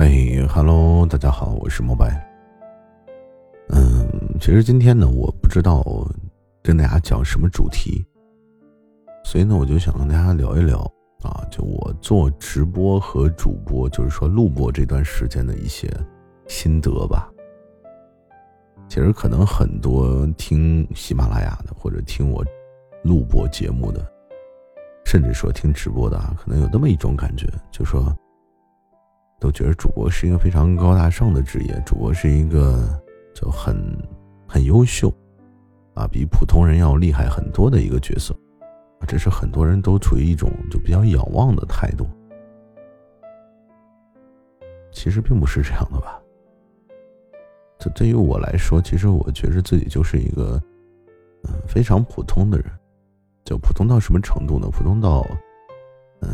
嘿哈喽，大家好，我是莫白。嗯，其实今天呢，我不知道跟大家讲什么主题，所以呢，我就想跟大家聊一聊啊，就我做直播和主播，就是说录播这段时间的一些心得吧。其实可能很多听喜马拉雅的，或者听我录播节目的，甚至说听直播的啊，可能有那么一种感觉，就说。都觉得主播是一个非常高大上的职业，主播是一个就很很优秀，啊，比普通人要厉害很多的一个角色，这是很多人都处于一种就比较仰望的态度。其实并不是这样的吧？这对于我来说，其实我觉着自己就是一个嗯非常普通的人，就普通到什么程度呢？普通到嗯。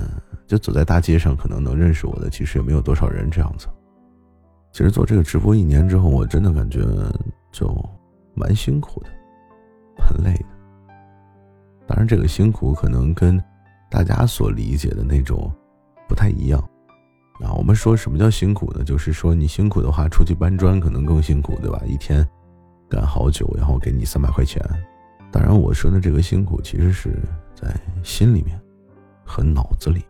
就走在大街上，可能能认识我的，其实也没有多少人这样子。其实做这个直播一年之后，我真的感觉就蛮辛苦的，很累的。当然，这个辛苦可能跟大家所理解的那种不太一样。啊，我们说什么叫辛苦呢？就是说你辛苦的话，出去搬砖可能更辛苦，对吧？一天干好久，然后给你三百块钱。当然，我说的这个辛苦，其实是在心里面和脑子里。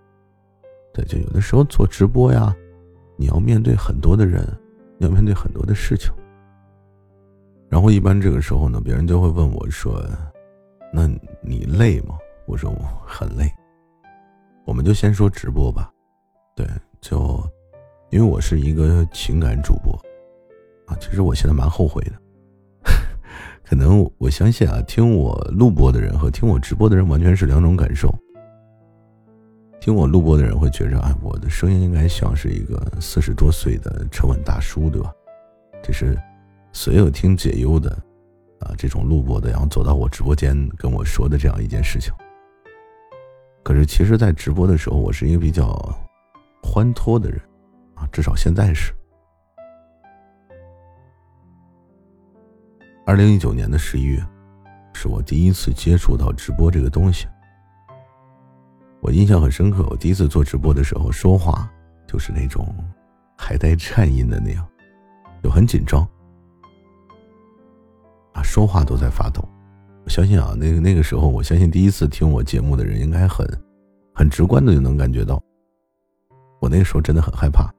对，就有的时候做直播呀，你要面对很多的人，要面对很多的事情。然后一般这个时候呢，别人就会问我说：“那你累吗？”我说：“我很累。”我们就先说直播吧。对，就因为我是一个情感主播啊，其实我现在蛮后悔的。可能我相信啊，听我录播的人和听我直播的人完全是两种感受。听我录播的人会觉着，哎，我的声音应该像是一个四十多岁的沉稳大叔，对吧？这是所有听解忧的啊，这种录播的，然后走到我直播间跟我说的这样一件事情。可是，其实，在直播的时候，我是一个比较欢脱的人啊，至少现在是。二零一九年的十一月，是我第一次接触到直播这个东西。我印象很深刻，我第一次做直播的时候，说话就是那种还带颤音的那样，就很紧张啊，说话都在发抖。我相信啊，那个那个时候，我相信第一次听我节目的人应该很很直观的就能感觉到，我那个时候真的很害怕。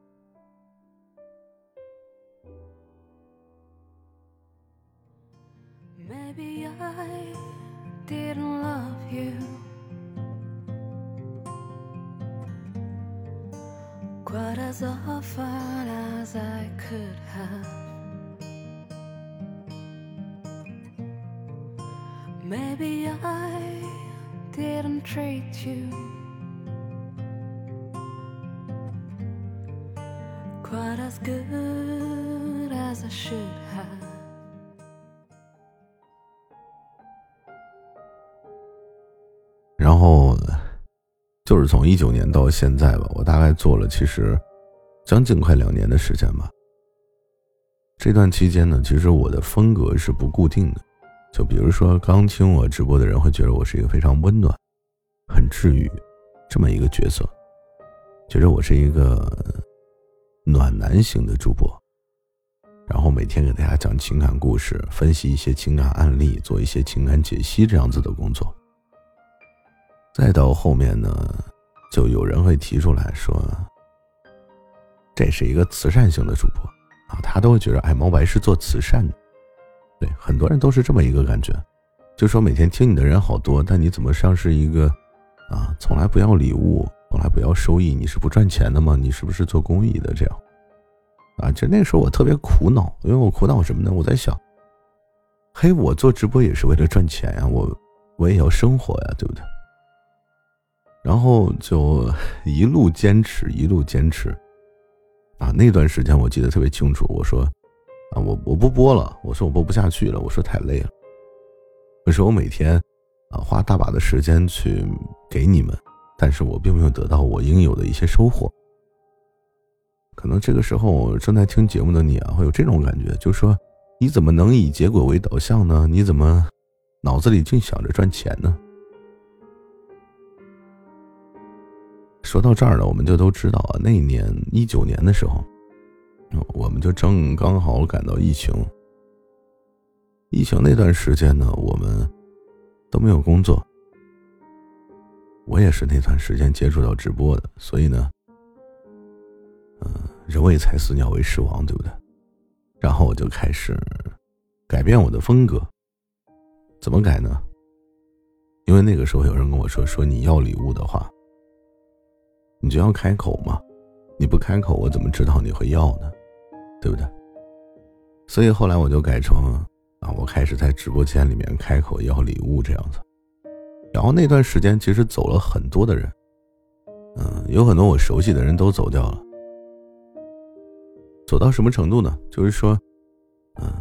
就是从一九年到现在吧，我大概做了其实将近快两年的时间吧。这段期间呢，其实我的风格是不固定的。就比如说，刚听我直播的人会觉得我是一个非常温暖、很治愈这么一个角色，觉得我是一个暖男型的主播，然后每天给大家讲情感故事，分析一些情感案例，做一些情感解析这样子的工作。再到后面呢，就有人会提出来说，这是一个慈善型的主播啊，他都会觉得哎，毛白是做慈善的，对，很多人都是这么一个感觉，就说每天听你的人好多，但你怎么像是一个啊，从来不要礼物，从来不要收益，你是不赚钱的吗？你是不是做公益的这样？啊，就那时候我特别苦恼，因为我苦恼什么呢？我在想，嘿，我做直播也是为了赚钱呀，我我也要生活呀，对不对？然后就一路坚持，一路坚持，啊，那段时间我记得特别清楚。我说，啊，我我不播了，我说我播不下去了，我说太累了。我说我每天，啊，花大把的时间去给你们，但是我并没有得到我应有的一些收获。可能这个时候正在听节目的你啊，会有这种感觉，就是说，你怎么能以结果为导向呢？你怎么脑子里净想着赚钱呢？说到这儿呢，我们就都知道啊，那年一九年的时候，我们就正刚好赶到疫情。疫情那段时间呢，我们都没有工作。我也是那段时间接触到直播的，所以呢，嗯，人为财死，鸟为食亡，对不对？然后我就开始改变我的风格。怎么改呢？因为那个时候有人跟我说：“说你要礼物的话，你就要开口嘛，你不开口，我怎么知道你会要呢？对不对？”所以后来我就改成啊，我开始在直播间里面开口要礼物这样子。然后那段时间其实走了很多的人，嗯，有很多我熟悉的人都走掉了。走到什么程度呢？就是说，嗯，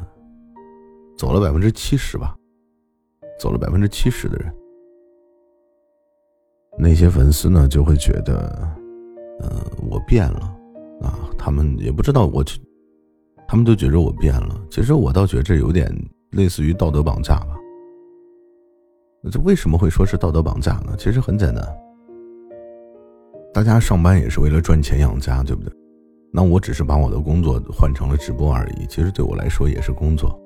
走了百分之七十吧，走了百分之七十的人。那些粉丝呢，就会觉得，嗯，我变了，啊，他们也不知道我，他们都觉着我变了。其实我倒觉着有点类似于道德绑架吧。这为什么会说是道德绑架呢？其实很简单，大家上班也是为了赚钱养家，对不对？那我只是把我的工作换成了直播而已，其实对我来说也是工作。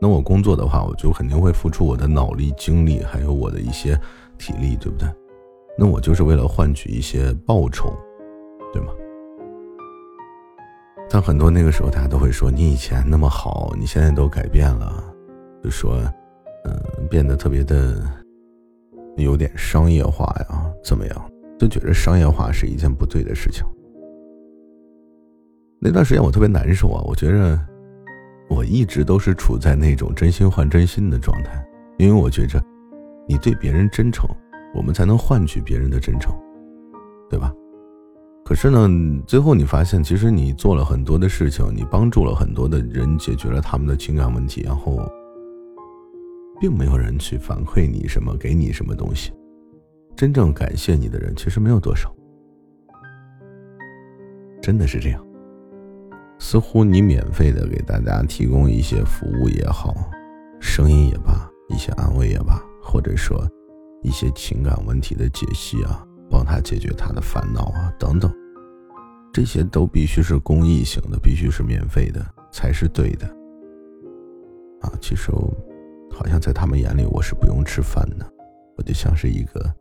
那我工作的话，我就肯定会付出我的脑力、精力，还有我的一些。体力对不对？那我就是为了换取一些报酬，对吗？但很多那个时候，大家都会说你以前那么好，你现在都改变了，就说，嗯，变得特别的有点商业化呀，怎么样？就觉得商业化是一件不对的事情。那段时间我特别难受啊，我觉着我一直都是处在那种真心换真心的状态，因为我觉着。你对别人真诚，我们才能换取别人的真诚，对吧？可是呢，最后你发现，其实你做了很多的事情，你帮助了很多的人，解决了他们的情感问题，然后，并没有人去反馈你什么，给你什么东西。真正感谢你的人，其实没有多少。真的是这样。似乎你免费的给大家提供一些服务也好，声音也罢，一些安慰也罢。或者说，一些情感问题的解析啊，帮他解决他的烦恼啊，等等，这些都必须是公益性的，必须是免费的，才是对的。啊，其实，好像在他们眼里，我是不用吃饭的，我就像是一个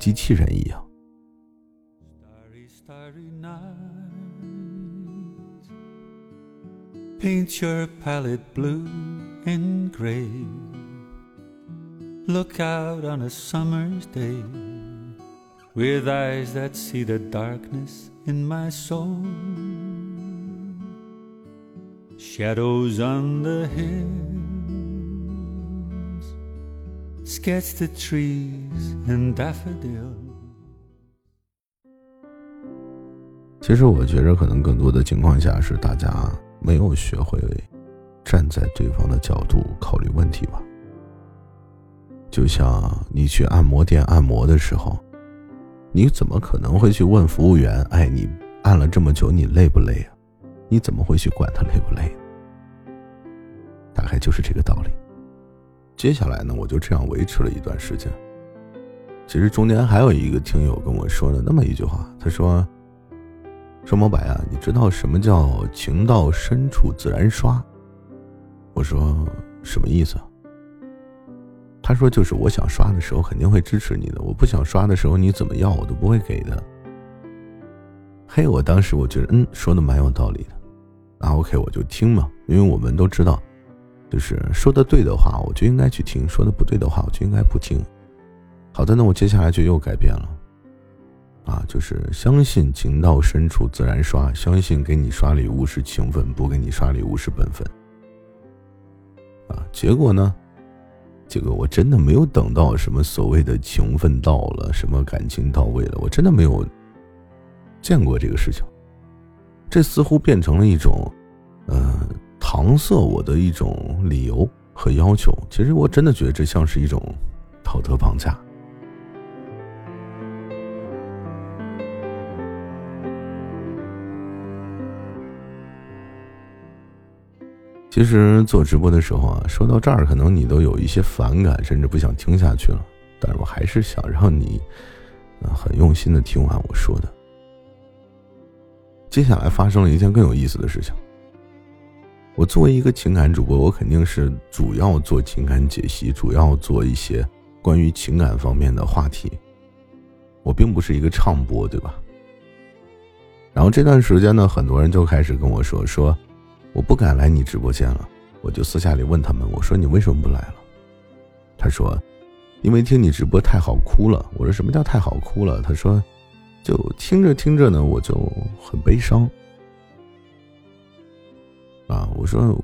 机器人一样。Paint your palette blue and gray. Look out on a summer's day with eyes that see the darkness in my soul. Shadows on the hills, sketch the trees and daffodils. 其实我觉着，可能更多的情况下是大家没有学会站在对方的角度考虑问题吧。就像你去按摩店按摩的时候，你怎么可能会去问服务员：“哎，你按了这么久，你累不累啊？”你怎么会去管他累不累？大概就是这个道理。接下来呢，我就这样维持了一段时间。其实中间还有一个听友跟我说了那么一句话，他说：“双毛白啊，你知道什么叫情到深处自然刷？”我说：“什么意思啊？”他说：“就是我想刷的时候肯定会支持你的，我不想刷的时候你怎么要我都不会给的。”嘿，我当时我觉得嗯说的蛮有道理的，那 OK 我就听嘛，因为我们都知道，就是说的对的话我就应该去听，说的不对的话我就应该不听。好的，那我接下来就又改变了，啊，就是相信情到深处自然刷，相信给你刷礼物是情分，不给你刷礼物是本分。啊，结果呢？这个我真的没有等到什么所谓的情分到了，什么感情到位了，我真的没有见过这个事情。这似乎变成了一种，呃，搪塞我的一种理由和要求。其实我真的觉得这像是一种道德绑架。其实做直播的时候啊，说到这儿，可能你都有一些反感，甚至不想听下去了。但是我还是想让你，很用心的听完我说的。接下来发生了一件更有意思的事情。我作为一个情感主播，我肯定是主要做情感解析，主要做一些关于情感方面的话题。我并不是一个唱播，对吧？然后这段时间呢，很多人就开始跟我说说，我不敢来你直播间了。我就私下里问他们，我说你为什么不来了？他说，因为听你直播太好哭了。我说什么叫太好哭了？他说，就听着听着呢，我就很悲伤。啊，我说，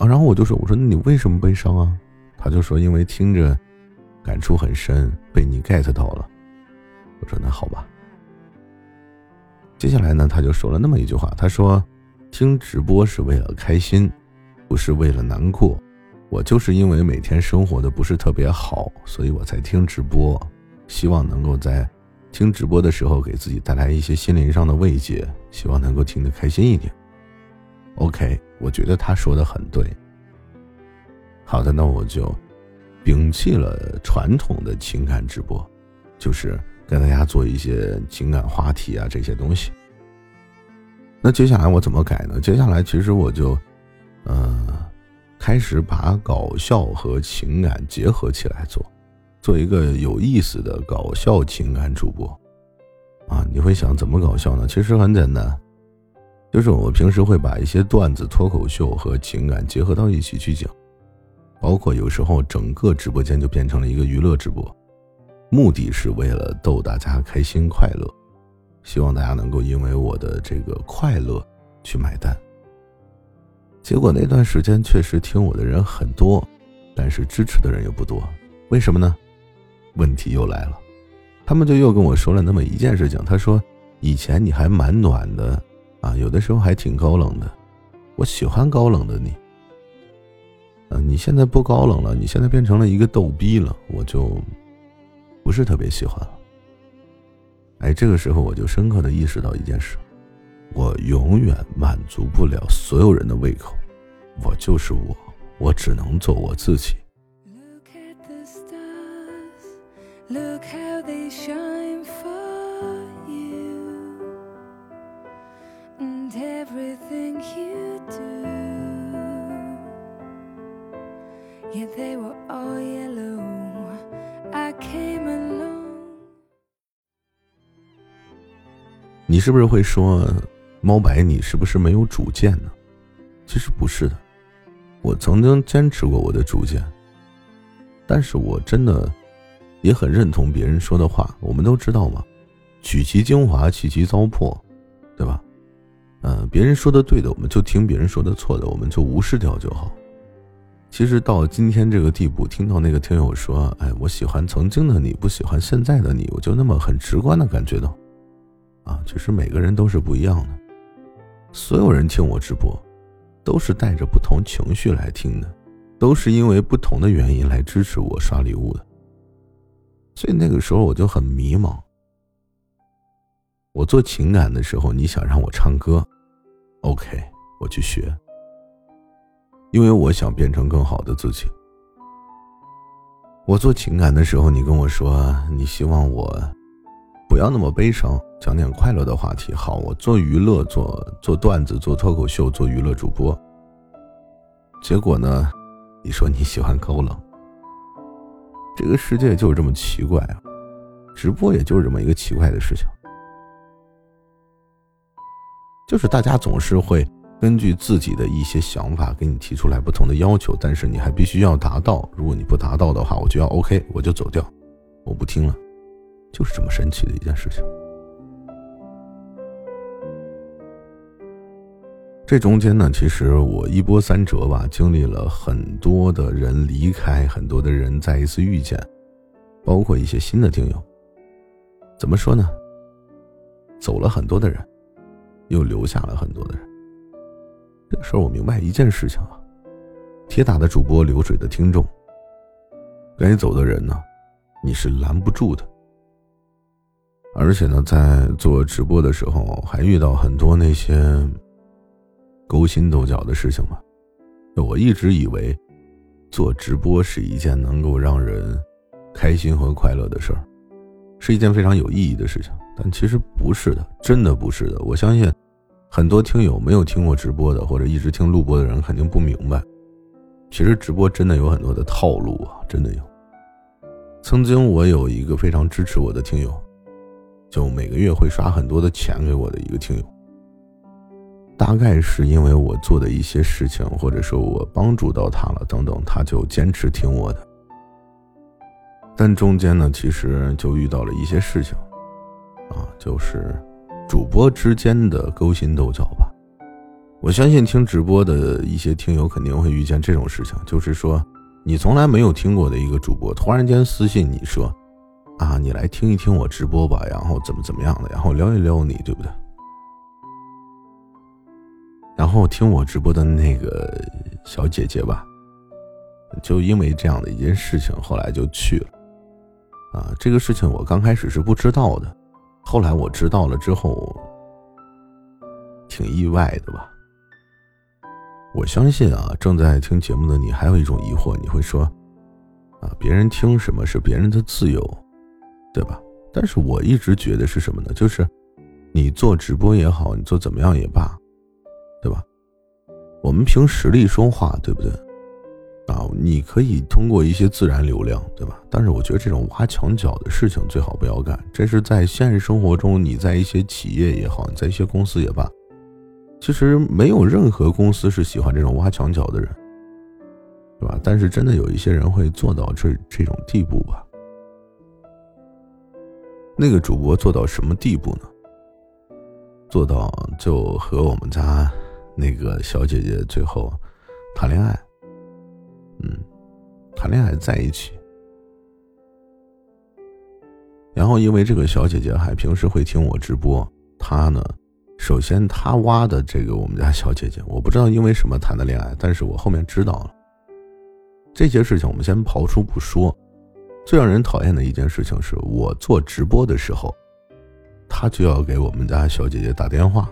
然后我就说，我说你为什么悲伤啊？他就说，因为听着感触很深，被你 get 到了。我说那好吧。接下来呢，他就说了那么一句话，他说，听直播是为了开心，不是为了难过。我就是因为每天生活的不是特别好，所以我才听直播，希望能够在听直播的时候给自己带来一些心灵上的慰藉，希望能够听得开心一点。OK，我觉得他说的很对。好的，那我就摒弃了传统的情感直播，就是跟大家做一些情感话题啊这些东西。那接下来我怎么改呢？接下来其实我就，嗯，开始把搞笑和情感结合起来做，做一个有意思的搞笑情感主播。啊，你会想怎么搞笑呢？其实很简单。就是我平时会把一些段子、脱口秀和情感结合到一起去讲，包括有时候整个直播间就变成了一个娱乐直播，目的是为了逗大家开心快乐，希望大家能够因为我的这个快乐去买单。结果那段时间确实听我的人很多，但是支持的人又不多，为什么呢？问题又来了，他们就又跟我说了那么一件事情，他说以前你还蛮暖的。啊，有的时候还挺高冷的，我喜欢高冷的你。嗯，你现在不高冷了，你现在变成了一个逗逼了，我就不是特别喜欢了。哎，这个时候我就深刻的意识到一件事，我永远满足不了所有人的胃口，我就是我，我只能做我自己。look at the stars，look how they shine for you。你是不是会说，猫白，你是不是没有主见呢？其实不是的，我曾经坚持过我的主见，但是我真的也很认同别人说的话。我们都知道嘛，取其精华，去其糟粕，对吧？嗯，别人说的对的，我们就听；别人说的错的，我们就无视掉就好。其实到今天这个地步，听到那个听友说：“哎，我喜欢曾经的你，不喜欢现在的你。”我就那么很直观的感觉到。啊，其实每个人都是不一样的。所有人听我直播，都是带着不同情绪来听的，都是因为不同的原因来支持我刷礼物的。所以那个时候我就很迷茫。我做情感的时候，你想让我唱歌，OK，我去学，因为我想变成更好的自己。我做情感的时候，你跟我说你希望我。不要那么悲伤，讲点快乐的话题。好，我做娱乐，做做段子，做脱口秀，做娱乐主播。结果呢？你说你喜欢高冷，这个世界就是这么奇怪啊！直播也就是这么一个奇怪的事情，就是大家总是会根据自己的一些想法给你提出来不同的要求，但是你还必须要达到。如果你不达到的话，我就要 OK，我就走掉，我不听了。就是这么神奇的一件事情。这中间呢，其实我一波三折吧，经历了很多的人离开，很多的人再一次遇见，包括一些新的听友。怎么说呢？走了很多的人，又留下了很多的人。这个时候，我明白一件事情啊：铁打的主播，流水的听众。该走的人呢，你是拦不住的。而且呢，在做直播的时候，还遇到很多那些勾心斗角的事情吧。我一直以为做直播是一件能够让人开心和快乐的事儿，是一件非常有意义的事情。但其实不是的，真的不是的。我相信很多听友没有听过直播的，或者一直听录播的人，肯定不明白。其实直播真的有很多的套路啊，真的有。曾经我有一个非常支持我的听友，就每个月会刷很多的钱给我的一个听友。大概是因为我做的一些事情，或者说我帮助到他了等等，他就坚持听我的。但中间呢，其实就遇到了一些事情，啊，就是主播之间的勾心斗角吧。我相信听直播的一些听友肯定会遇见这种事情，就是说你从来没有听过的一个主播，突然间私信你说，啊，你来听一听我直播吧，然后怎么怎么样的，然后撩一撩你，对不对？然后听我直播的那个小姐姐吧，就因为这样的一件事情，后来就去了。啊，这个事情我刚开始是不知道的，后来我知道了之后，挺意外的吧。我相信啊，正在听节目的你还有一种疑惑，你会说，啊，别人听什么是别人的自由，对吧？但是我一直觉得是什么呢？就是你做直播也好，你做怎么样也罢。对吧？我们凭实力说话，对不对？啊，你可以通过一些自然流量，对吧？但是我觉得这种挖墙脚的事情最好不要干。这是在现实生活中，你在一些企业也好，你在一些公司也罢，其实没有任何公司是喜欢这种挖墙脚的人，对吧？但是真的有一些人会做到这这种地步吧？那个主播做到什么地步呢？做到就和我们家。那个小姐姐最后谈恋爱，嗯，谈恋爱在一起，然后因为这个小姐姐还平时会听我直播，她呢，首先她挖的这个我们家小姐姐，我不知道因为什么谈的恋爱，但是我后面知道了这些事情，我们先刨出不说。最让人讨厌的一件事情是我做直播的时候，他就要给我们家小姐姐打电话，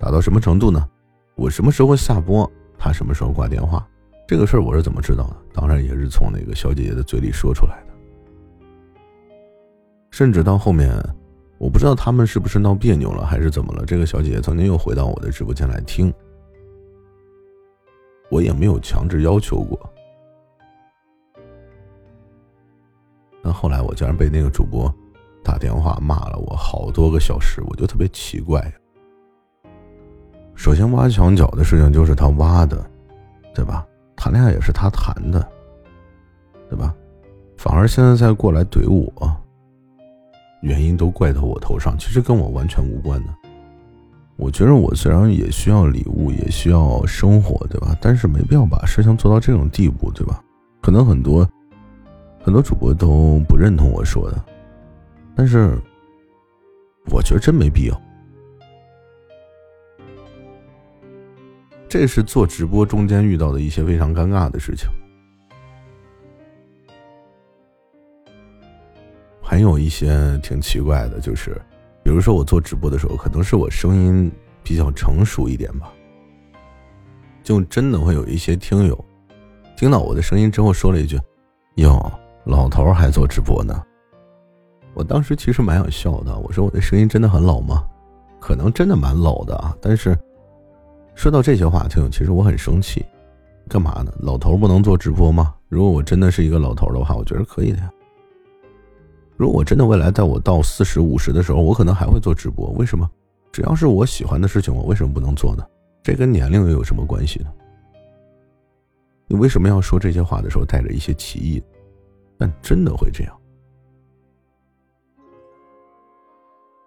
打到什么程度呢？我什么时候下播，他什么时候挂电话，这个事儿我是怎么知道的？当然也是从那个小姐姐的嘴里说出来的。甚至到后面，我不知道他们是不是闹别扭了，还是怎么了。这个小姐姐曾经又回到我的直播间来听，我也没有强制要求过。但后来我竟然被那个主播打电话骂了我好多个小时，我就特别奇怪。首先挖墙脚的事情就是他挖的，对吧？谈恋爱也是他谈的，对吧？反而现在再过来怼我，原因都怪到我头上，其实跟我完全无关的。我觉得我虽然也需要礼物，也需要生活，对吧？但是没必要把事情做到这种地步，对吧？可能很多很多主播都不认同我说的，但是我觉得真没必要。这是做直播中间遇到的一些非常尴尬的事情，还有一些挺奇怪的，就是，比如说我做直播的时候，可能是我声音比较成熟一点吧，就真的会有一些听友听到我的声音之后说了一句：“哟，老头还做直播呢。”我当时其实蛮想笑的，我说我的声音真的很老吗？可能真的蛮老的啊，但是。说到这些话，听，其实我很生气，干嘛呢？老头不能做直播吗？如果我真的是一个老头的话，我觉得可以的呀。如果我真的未来在我到四十五十的时候，我可能还会做直播。为什么？只要是我喜欢的事情，我为什么不能做呢？这跟年龄又有什么关系呢？你为什么要说这些话的时候带着一些歧义？但真的会这样。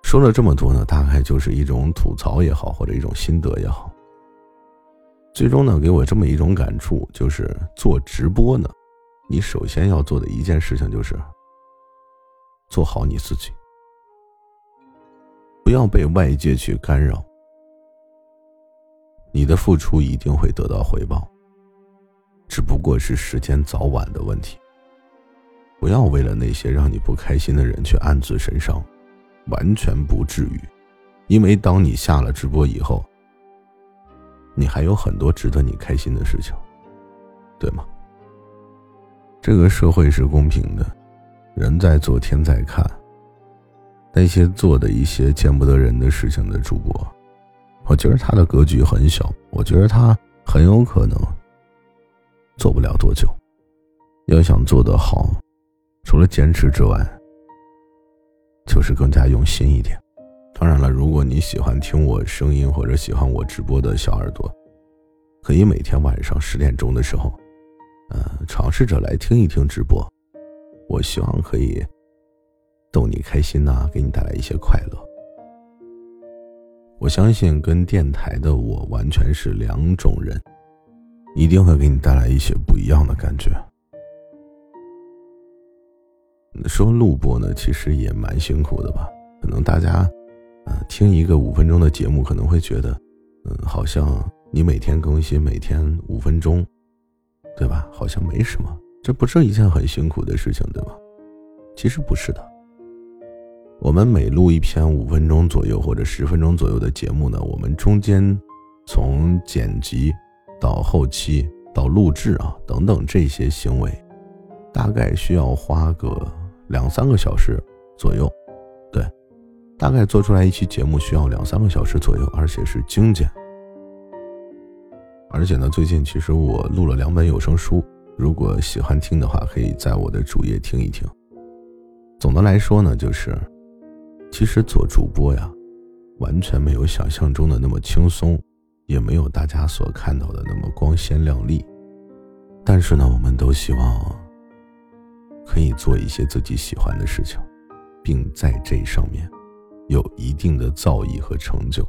说了这么多呢，大概就是一种吐槽也好，或者一种心得也好。最终呢，给我这么一种感触，就是做直播呢，你首先要做的一件事情就是做好你自己，不要被外界去干扰。你的付出一定会得到回报，只不过是时间早晚的问题。不要为了那些让你不开心的人去暗自神伤，完全不至于，因为当你下了直播以后。你还有很多值得你开心的事情，对吗？这个社会是公平的，人在做天在看。那些做的一些见不得人的事情的主播，我觉得他的格局很小，我觉得他很有可能做不了多久。要想做得好，除了坚持之外，就是更加用心一点。当然了，如果你喜欢听我声音或者喜欢我直播的小耳朵，可以每天晚上十点钟的时候，呃，尝试着来听一听直播。我希望可以逗你开心呐，给你带来一些快乐。我相信跟电台的我完全是两种人，一定会给你带来一些不一样的感觉。说录播呢，其实也蛮辛苦的吧？可能大家。听一个五分钟的节目可能会觉得，嗯，好像你每天更新，每天五分钟，对吧？好像没什么，这不是一件很辛苦的事情，对吧？其实不是的。我们每录一篇五分钟左右或者十分钟左右的节目呢，我们中间从剪辑到后期到录制啊等等这些行为，大概需要花个两三个小时左右。对大概做出来一期节目需要两三个小时左右，而且是精简。而且呢，最近其实我录了两本有声书，如果喜欢听的话，可以在我的主页听一听。总的来说呢，就是其实做主播呀，完全没有想象中的那么轻松，也没有大家所看到的那么光鲜亮丽。但是呢，我们都希望可以做一些自己喜欢的事情，并在这上面。有一定的造诣和成就。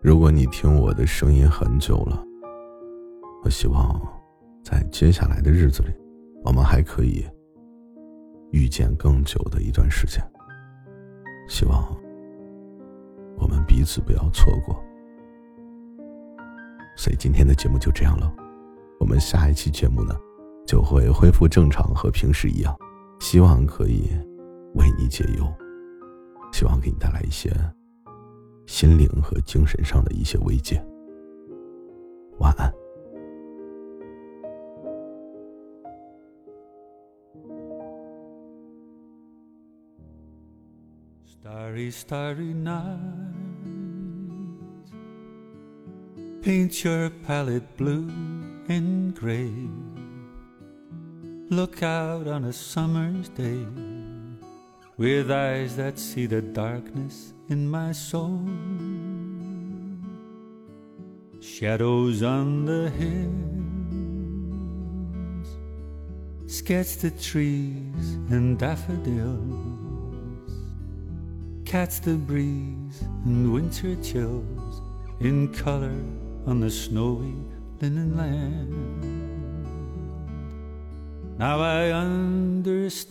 如果你听我的声音很久了，我希望在接下来的日子里，我们还可以遇见更久的一段时间。希望我们彼此不要错过。所以今天的节目就这样了，我们下一期节目呢就会恢复正常，和平时一样。希望可以。为你解忧，希望给你带来一些心灵和精神上的一些慰藉。晚安。Starry, starry night, paint your palette blue and gray. Look out on a summer's day. with eyes that see the darkness in my soul. Shadows on the hills sketch the trees and daffodils, catch the breeze and winter chills in color on the snowy linen land. Now I understand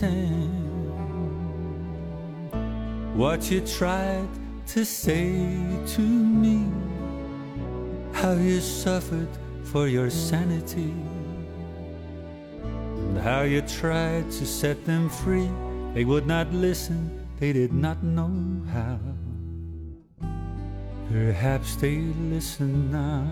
what you tried to say to me, how you suffered for your sanity, and how you tried to set them free. They would not listen, they did not know how. Perhaps they listen now.